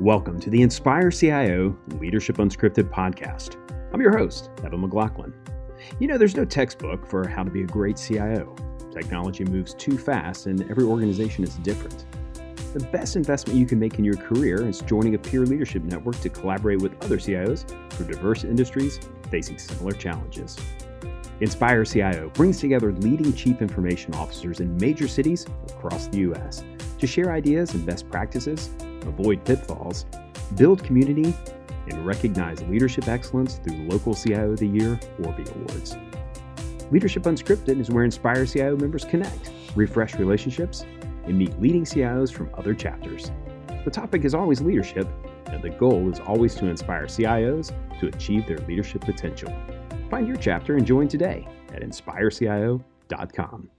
Welcome to the Inspire CIO Leadership Unscripted podcast. I'm your host, Evan McLaughlin. You know, there's no textbook for how to be a great CIO. Technology moves too fast, and every organization is different. The best investment you can make in your career is joining a peer leadership network to collaborate with other CIOs from diverse industries facing similar challenges. Inspire CIO brings together leading chief information officers in major cities across the U.S. to share ideas and best practices avoid pitfalls, build community, and recognize leadership excellence through local CIO of the Year Orbie Awards. Leadership Unscripted is where Inspire CIO members connect, refresh relationships, and meet leading CIOs from other chapters. The topic is always leadership, and the goal is always to inspire CIOs to achieve their leadership potential. Find your chapter and join today at inspirecio.com.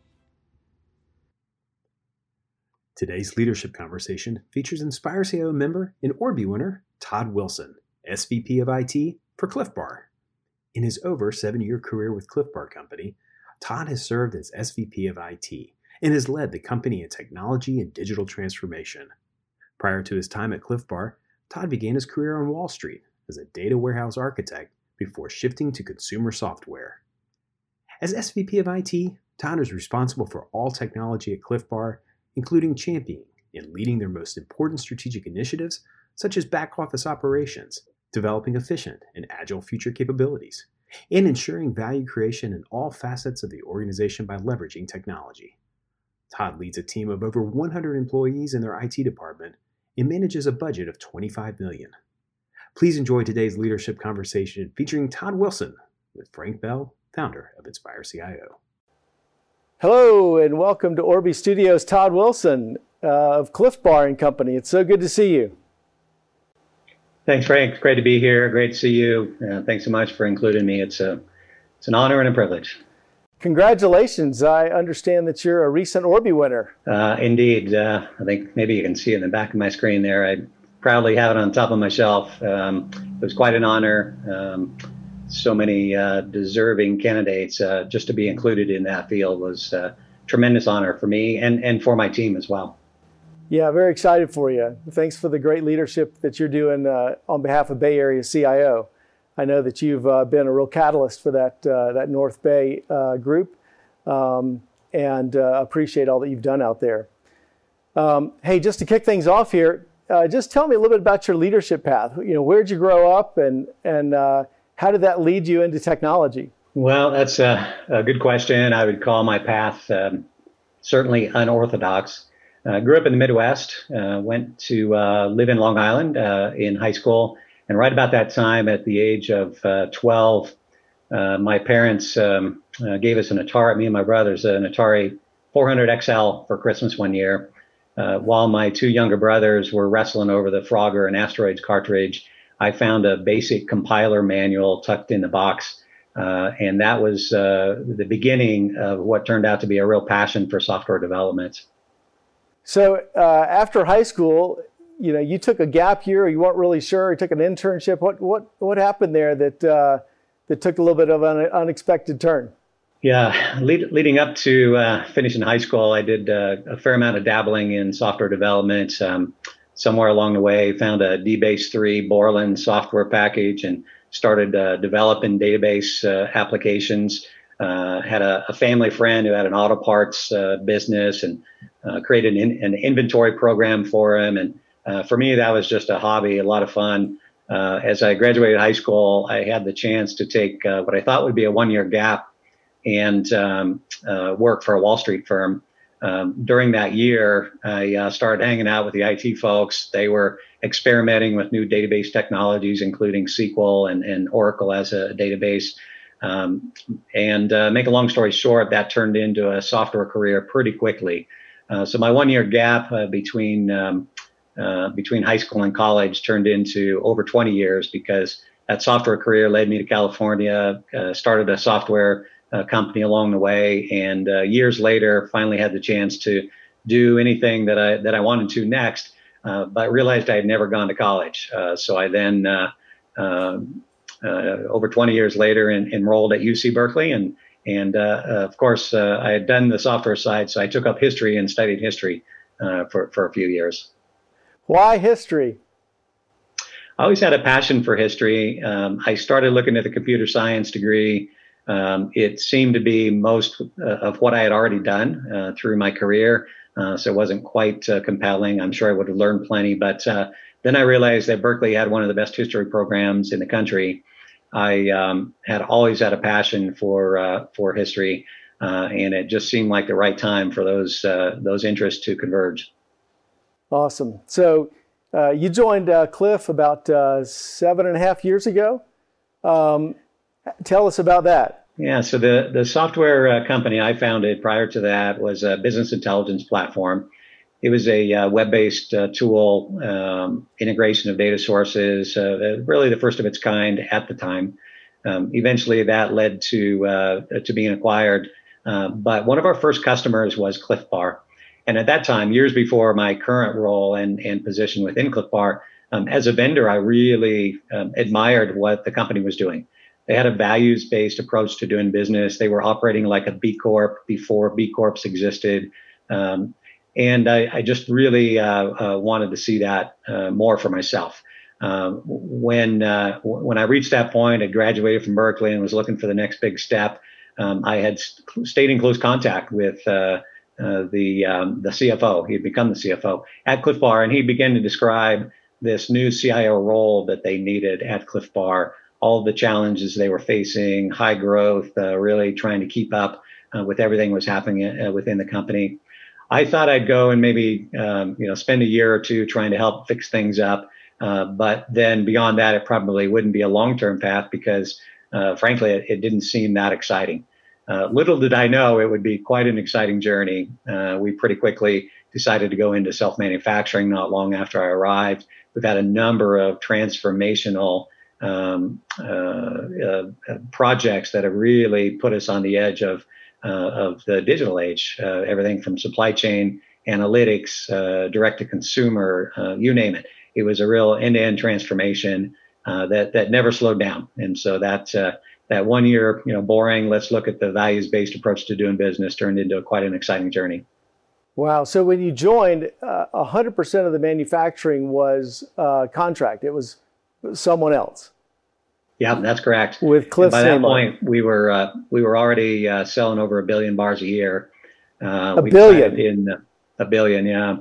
Today's leadership conversation features Inspire CIO member and Orbie winner Todd Wilson, SVP of IT for Clif Bar. In his over seven year career with Clif Bar Company, Todd has served as SVP of IT and has led the company in technology and digital transformation. Prior to his time at Clif Bar, Todd began his career on Wall Street as a data warehouse architect before shifting to consumer software. As SVP of IT, Todd is responsible for all technology at Clif Bar including championing and leading their most important strategic initiatives, such as back office operations, developing efficient and agile future capabilities, and ensuring value creation in all facets of the organization by leveraging technology. Todd leads a team of over 100 employees in their IT department and manages a budget of 25 million. Please enjoy today's leadership conversation featuring Todd Wilson with Frank Bell, founder of Inspire CIO. Hello and welcome to Orbie Studios. Todd Wilson uh, of Clif Bar and Company. It's so good to see you. Thanks, Frank. It's great to be here. Great to see you. Uh, thanks so much for including me. It's a it's an honor and a privilege. Congratulations! I understand that you're a recent Orbie winner. Uh, indeed. Uh, I think maybe you can see in the back of my screen there. I proudly have it on top of my shelf. Um, it was quite an honor. Um, so many uh, deserving candidates uh, just to be included in that field was a tremendous honor for me and, and for my team as well. Yeah, very excited for you. Thanks for the great leadership that you're doing uh, on behalf of Bay Area CIO. I know that you've uh, been a real catalyst for that uh, that North Bay uh, group, um, and appreciate all that you've done out there. Um, hey, just to kick things off here, just tell me a little bit about your leadership path. You know, where'd you grow up, and and how did that lead you into technology? Well, that's a, a good question. I would call my path um, certainly unorthodox. I uh, grew up in the Midwest, uh, went to uh, live in Long Island uh, in high school, and right about that time, at the age of uh, 12, uh, my parents um, gave us an Atari, me and my brothers, an Atari 400 XL for Christmas one year, while my two younger brothers were wrestling over the Frogger and Asteroids cartridge I found a basic compiler manual tucked in the box. Uh, and that was uh, the beginning of what turned out to be a real passion for software development. So uh, after high school, you know, you took a gap year. You weren't really sure. You took an internship. What what what happened there that uh, that took a little bit of an unexpected turn? Yeah, lead, leading up to uh, finishing high school, I did uh, a fair amount of dabbling in software development. Um, somewhere along the way, found a DBase 3 Borland software package and started uh, developing database uh, applications. Uh, had a, a, family friend who had an auto parts uh, business and uh, created an, an, inventory program for him. And uh, for me, that was just a hobby, a lot of fun. as I graduated high school, I had the chance to take what I thought would be a one year gap and um, work for a Wall Street firm um, during that year, I uh, started hanging out with the IT folks. They were experimenting with new database technologies, including SQL and, and Oracle as a database. Um, and uh, make a long story short, that turned into a software career pretty quickly. Uh, so my one-year gap uh, between um, uh, between high school and college turned into over 20 years because that software career led me to California. Uh, started a software uh, company along the way, and uh, years later, finally had the chance to do anything that I that I wanted to next. Uh, but realized I had never gone to college, uh, so I then, uh, uh, over 20 years later, in, enrolled at UC Berkeley, and and of course I had done the software side, so I took up history and studied history for for a few years. Why history? I always had a passion for history. Um, I started looking at the computer science degree. Um, it seemed to be most uh, of what I had already done uh, through my career. Uh, so it wasn't quite uh, compelling. I'm sure I would have learned plenty, but uh, then I realized that Berkeley had one of the best history programs in the country. I um, had always had a passion for uh, for history, and it just seemed like the right time for those those interests to converge. Awesome. So you joined Clif about seven and a half years ago. Um, tell us about that. Yeah, so the, the software uh, company I founded prior to that was a business intelligence platform. It was a uh, web based uh, tool, um, integration of data sources, uh, uh, really the first of its kind at the time. Um, eventually, that led to, uh, to being acquired. but one of our first customers was Clif Bar. And at that time, years before my current role and, and position within Clif Bar, um, as a vendor, I really um, admired what the company was doing. They had a values based approach to doing business. They were operating like a B Corp before B Corps existed. Um, and I, I, just really uh, uh, wanted to see that uh, more for myself. Um, when uh, when I reached that point, I graduated from Berkeley and was looking for the next big step. Um, I had st- stayed in close contact with uh, uh, the um, the CFO. He had become the CFO at Clif Bar, and he began to describe this new CIO role that they needed at Clif Bar all the challenges they were facing, high growth, uh, really trying to keep up uh, with everything was happening uh, within the company. I thought I'd go and maybe um, you know spend a year or two trying to help fix things up, uh, but then beyond that, it probably wouldn't be a long-term path because, uh, frankly, it, it, didn't seem that exciting. Little did I know it would be quite an exciting journey. we pretty quickly decided to go into self-manufacturing not long after I arrived. We've had a number of transformational um, uh, uh, projects that have really put us on the edge of uh, of the digital age. Everything from supply chain analytics, direct to consumer, you name it. It was a real end-to-end transformation that that never slowed down. And so that that one year, you know, boring. Let's look at the values-based approach to doing business turned into quite an exciting journey. Wow. So when you joined, uh, 100% of the manufacturing was uh, contract. It was someone else. Yeah, that's correct. With Clif. by that point, we were uh, we were already uh, selling over a billion bars a year. Uh, a billion. In a billion, yeah.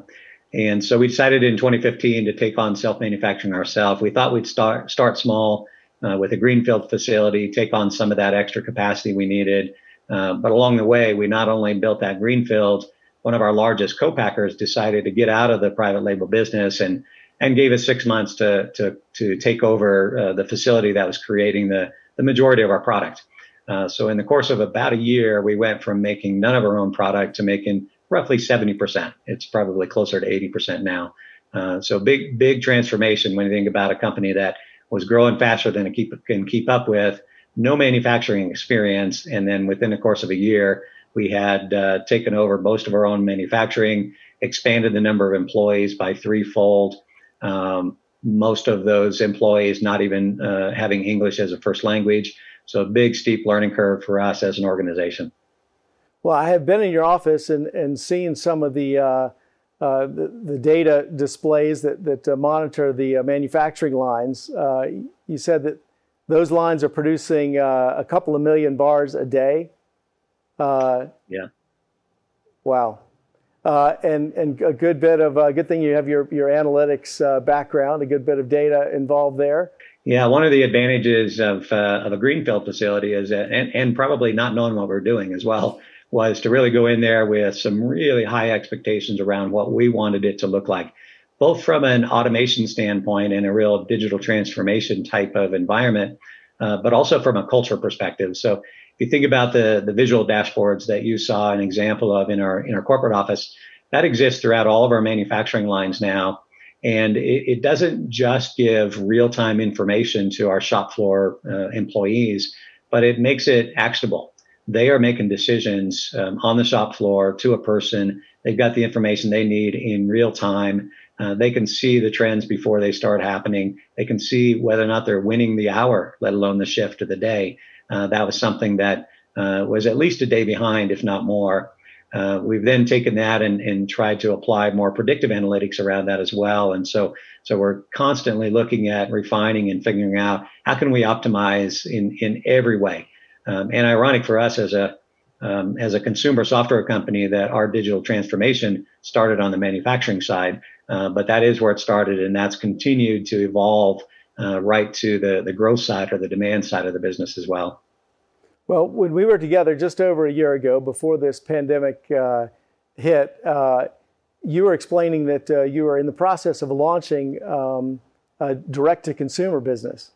And so we decided in 2015 to take on self-manufacturing ourselves. We thought we'd start start small uh, with a greenfield facility, take on some of that extra capacity we needed. Uh, but along the way, we not only built that greenfield. One of our largest co-packers decided to get out of the private label business and and gave us six months to to to take over uh, the facility that was creating the the majority of our product. Uh, so in the course of about a year, we went from making none of our own product to making roughly 70%. It's probably closer to 80% now. Uh, so big big transformation when you think about a company that was growing faster than it keep, can keep up with, no manufacturing experience, and then within the course of a year, we had uh, taken over most of our own manufacturing, expanded the number of employees by threefold. Um, most of those employees not even uh, having English as a first language. So a big steep learning curve for us as an organization. Well, I have been in your office and, and seen some of the, uh, uh, the, the, data displays that, that uh, monitor the uh, manufacturing lines. Uh, you said that those lines are producing a couple of million bars a day. yeah. Wow. Uh, and and a good bit of a uh, good thing you have your your analytics uh, background, a good bit of data involved there. Yeah, one of the advantages of uh, of a greenfield facility is that, and and probably not knowing what we're doing as well, was to really go in there with some really high expectations around what we wanted it to look like, both from an automation standpoint and a real digital transformation type of environment, uh, but also from a culture perspective. So you think about the, the visual dashboards that you saw an example of in our in our corporate office, that exists throughout all of our manufacturing lines now. And it, it doesn't just give real time information to our shop floor uh, employees, but it makes it actionable. They are making decisions um, on the shop floor to a person. They've got the information they need in real time. Uh, they can see the trends before they start happening. They can see whether or not they're winning the hour, let alone the shift of the day. Uh, that was something that uh, was at least a day behind, if not more. uh, we've then taken that and, and tried to apply more predictive analytics around that as well. And so, so we're constantly looking at refining and figuring out how can we optimize in, in every way. Um, and ironic for us as a um, as a consumer software company that our digital transformation started on the manufacturing side, uh, but that is where it started, and that's continued to evolve uh, right to the the growth side or the demand side of the business as well. Well, when we were together just over a year ago, before this pandemic uh, hit, uh, you were explaining that uh, you were in the process of launching um, a direct to consumer business.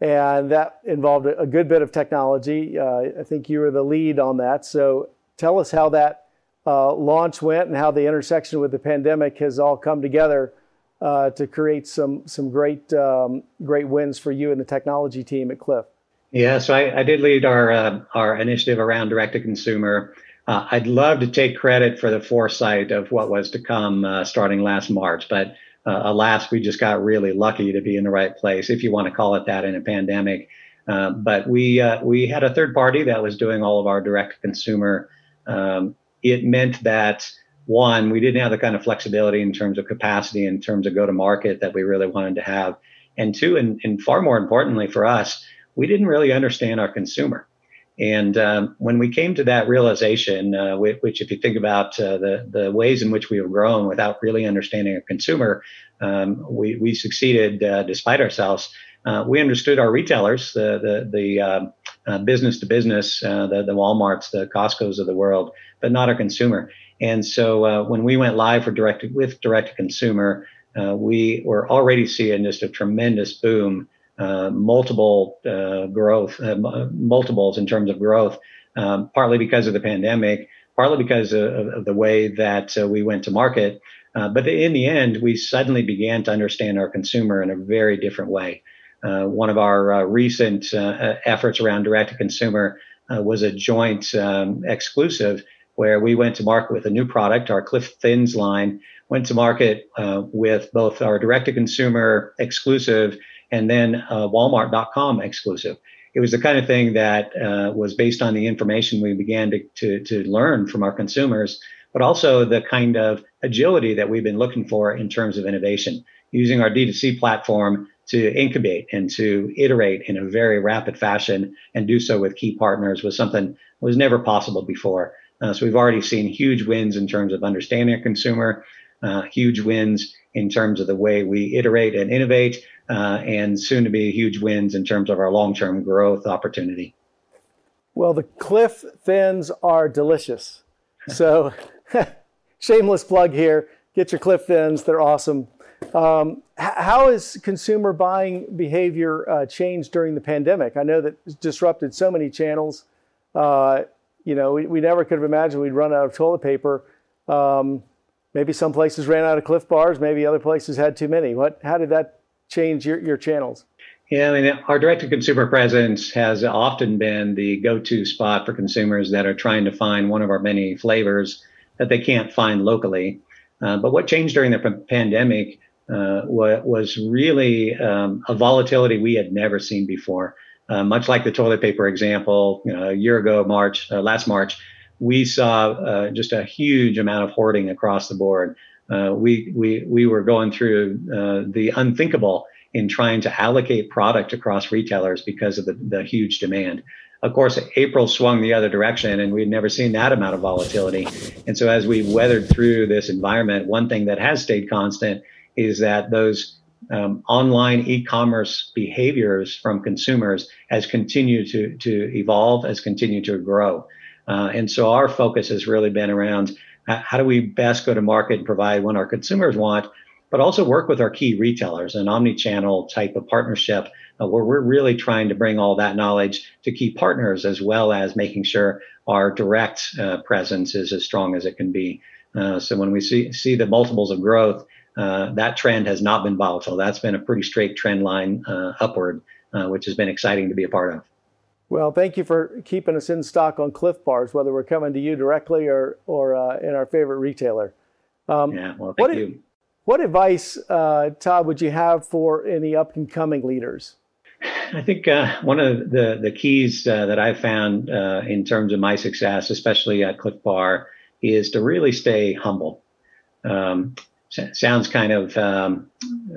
And that involved a, good bit of technology. Uh, I think you were the lead on that. So tell us how that uh, launch went and how the intersection with the pandemic has all come together uh, to create some, some great, um, great wins for you and the technology team at Clif. Yeah, so I, I did lead our uh, our initiative around direct to consumer. Uh, I'd love to take credit for the foresight of what was to come uh, starting last March, but uh, alas, we just got really lucky to be in the right place, if you want to call it that, in a pandemic. But we we had a third party that was doing all of our direct to consumer. Um, it meant that one, we didn't have the kind of flexibility in terms of capacity, in terms of go to market that we really wanted to have, and two, and, and far more importantly for us we didn't really understand our consumer. And um, when we came to that realization, uh, which, if you think about uh, the the ways in which we have grown without really understanding a consumer, um, we we succeeded uh, despite ourselves. Uh, we understood our retailers, the the the um, uh, business to business, uh, the the WalMarts, the Costco's of the world, but not our consumer. And so when we went live for direct with direct to consumer, we were already seeing just a tremendous boom uh, multiple uh, growth, uh, multiples in terms of growth, um, partly because of the pandemic, partly because of, of the way that uh, we went to market. Uh, but in the end, we suddenly began to understand our consumer in a very different way. one of our recent efforts around direct to consumer was a joint um, exclusive where we went to market with a new product, our Clif Thins line, went to market with both our direct to consumer exclusive and then uh, Walmart.com exclusive. It was the kind of thing that uh, was based on the information we began to, to, to learn from our consumers, but also the kind of agility that we've been looking for in terms of innovation, using our D2C platform to incubate and to iterate in a very rapid fashion and do so with key partners was something was never possible before. Uh, so we've already seen huge wins in terms of understanding a consumer, uh, huge wins in terms of the way we iterate and innovate, uh, and soon to be huge wins in terms of our long term growth opportunity. Well, the Clif Thins are delicious. So, shameless plug here. Get your Clif Thins, they're awesome. Um, how has consumer buying behavior uh, changed during the pandemic? I know that it's disrupted so many channels. Uh, you know, we, we never could have imagined we'd run out of toilet paper. Um, maybe some places ran out of Clif bars, maybe other places had too many. What, how did that change your, your channels? Yeah, I mean, our direct to consumer presence has often been the go to spot for consumers that are trying to find one of our many flavors that they can't find locally. Uh, but what changed during the p- pandemic uh, was really um, a volatility we had never seen before. Uh, much like the toilet paper example, you know, a year ago, March, uh, last March, we saw uh, just a huge amount of hoarding across the board. Uh, we we we were going through uh, the unthinkable in trying to allocate product across retailers because of the, the huge demand. Of course, April swung the other direction, and we'd never seen that amount of volatility. And so, as we weathered through this environment, one thing that has stayed constant is that those um, online e-commerce behaviors from consumers has continued to to evolve, has continued to grow. Uh, and so, our focus has really been around how do we best go to market and provide what our consumers want, but also work with our key retailers, an omni-channel type of partnership uh, where we're really trying to bring all that knowledge to key partners as well as making sure our direct uh, presence is as strong as it can be. Uh, so when we see see the multiples of growth, uh, that trend has not been volatile. That's been a pretty straight trend line uh, upward, uh, which has been exciting to be a part of. Well, thank you for keeping us in stock on Clif Bars, whether we're coming to you directly or or uh, in our favorite retailer. Um, yeah, well, thank what, you. What advice, uh, Todd, would you have for any up and coming leaders? I think uh, one of the the keys uh, that I've found uh, in terms of my success, especially at Clif Bar, is to really stay humble. Um, sounds kind of, um,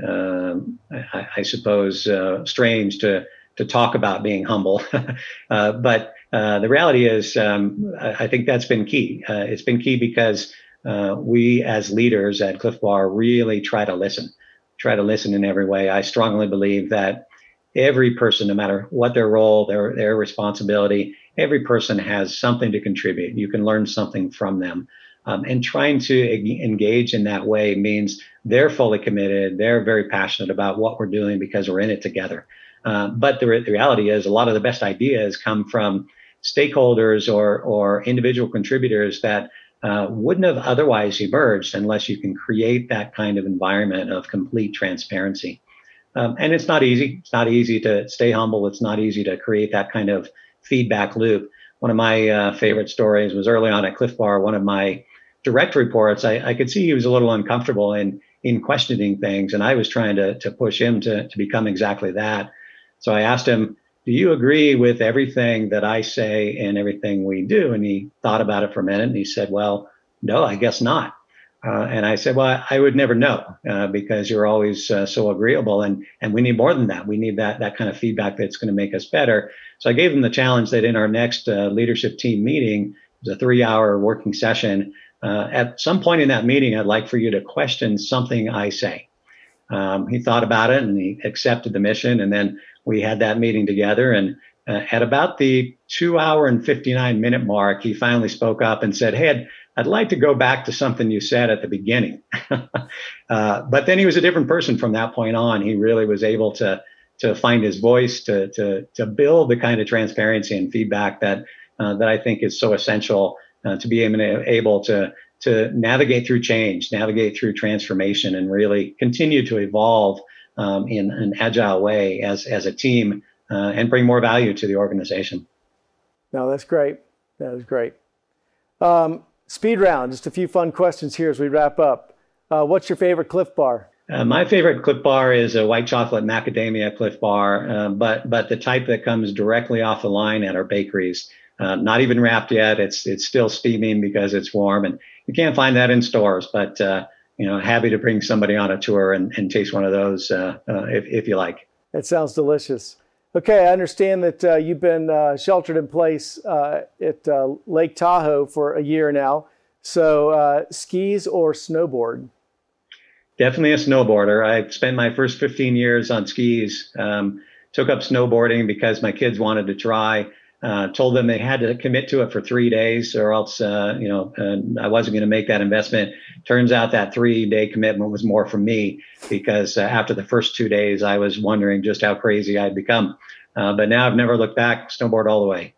uh, I, I, suppose, uh, strange to to talk about being humble, uh, but uh, the reality is, um, I, I, think that's been key. Uh, it's been key because uh, we, as leaders at Clif Bar, really try to listen, try to listen in every way. I strongly believe that every person, no matter what their role, their their responsibility, every person has something to contribute. You can learn something from them. Um, and trying to engage in that way means they're fully committed. They're very passionate about what we're doing because we're in it together. Uh, but the, re- the, reality is, a lot of the best ideas come from stakeholders or, or individual contributors that uh, wouldn't have otherwise emerged unless you can create that kind of environment of complete transparency. Um, and it's not easy. It's not easy to stay humble. It's not easy to create that kind of feedback loop. One of my uh, favorite stories was early on at Clif Bar. One of my direct reports, I, I, could see he was a little uncomfortable in in questioning things, and I was trying to to push him to to become exactly that. So I asked him, "Do you agree with everything that I say and everything we do?" And he thought about it for a minute, and he said, "Well, no, I guess not." Uh, and I said, "Well, I would never know uh, because you're always uh, so agreeable, and and we need more than that. We need that that kind of feedback that's going to make us better." So I gave him the challenge that in our next uh, leadership team meeting, it was a three-hour working session uh, at some point in that meeting, I'd like for you to question something I say. Um, he thought about it and he accepted the mission. And then we had that meeting together. And uh, at about the two hour and 59 minute mark, he finally spoke up and said, Hey, I'd, I'd like to go back to something you said at the beginning. uh, but then he was a different person from that point on. He really was able to, to find his voice, to, to, to build the kind of transparency and feedback that, uh, that I think is so essential uh, to be able to to navigate through change, navigate through transformation, and really continue to evolve um, in an agile way as as a team uh, and bring more value to the organization. No, that's great. That is great. Um, speed round, just a few fun questions here as we wrap up. Uh, what's your favorite Clif Bar? Uh, my favorite Clif Bar is a white chocolate macadamia Clif Bar, uh, but but the type that comes directly off the line at our bakeries. Uh, not even wrapped yet. It's it's still steaming because it's warm, and you can't find that in stores. But uh, you know, happy to bring somebody on a tour and, and taste one of those uh, uh if if you like. It sounds delicious. Okay, I understand that uh, you've been uh, sheltered in place at Lake Tahoe for a year now. So, skis or snowboard? Definitely a snowboarder. I spent my first 15 years on skis. Um, took up snowboarding because my kids wanted to try uh, told them they had to commit to it for three days or else, uh, you know, uh, I wasn't going to make that investment. Turns out that three day commitment was more for me because uh, after the first two days, I was wondering just how crazy I'd become. Uh, but now I've never looked back, snowboard all the way.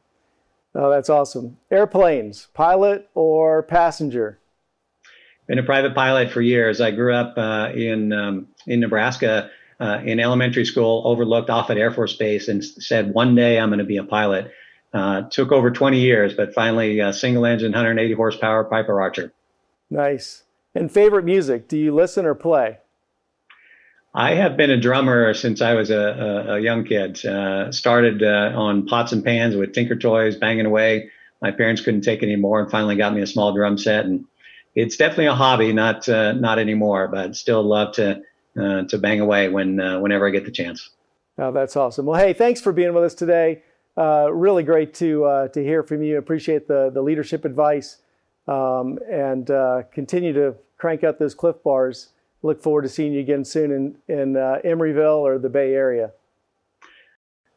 Oh, that's awesome. Airplanes, pilot or passenger? Been a private pilot for years. I grew up uh, in um, in Nebraska. in elementary school, overlooked Offutt Air Force Base, and said, "One day I'm going to be a pilot." Uh, took over 20 years, but finally, uh, single engine, 180 horsepower Piper Archer. Nice. And favorite music? Do you listen or play? I have been a drummer since I was a, a, a young kid. Uh, started uh, on pots and pans with Tinker Toys, banging away. My parents couldn't take any more, and finally got me a small drum set. And it's definitely a hobby, not uh, not anymore, but still love to uh, to bang away when whenever I get the chance. Oh, that's awesome. Well, hey, thanks for being with us today. Uh, really great to uh, to hear from you. Appreciate the the leadership advice, um, and uh, continue to crank out those Clif Bars. Look forward to seeing you again soon in in uh, Emeryville or the Bay Area.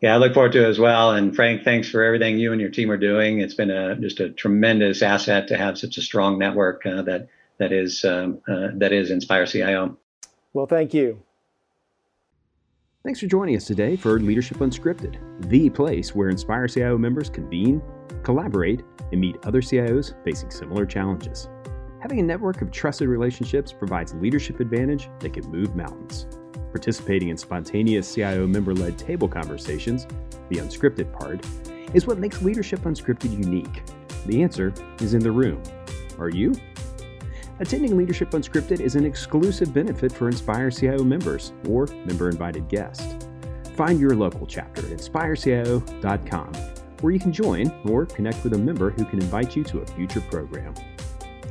Yeah, I look forward to it as well. And Frank, thanks for everything you and your team are doing. It's been a just a tremendous asset to have such a strong network uh, that that is um, that is Inspire CIO. Well, thank you. Thanks for joining us today for Leadership Unscripted, the place where Inspire CIO members convene, collaborate, and meet other CIOs facing similar challenges. Having a network of trusted relationships provides leadership advantage that can move mountains. Participating in spontaneous CIO member led table conversations, the unscripted part, is what makes Leadership Unscripted unique. The answer is in the room. Are you? Attending Leadership Unscripted is an exclusive benefit for Inspire CIO members or member invited guests. Find your local chapter at inspirecio.com, where you can join or connect with a member who can invite you to a future program.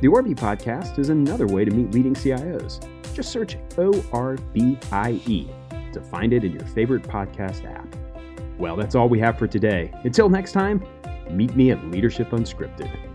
The Orbie podcast is another way to meet leading CIOs. Just search O R B I E to find it in your favorite podcast app. Well, that's all we have for today. Until next time, meet me at Leadership Unscripted.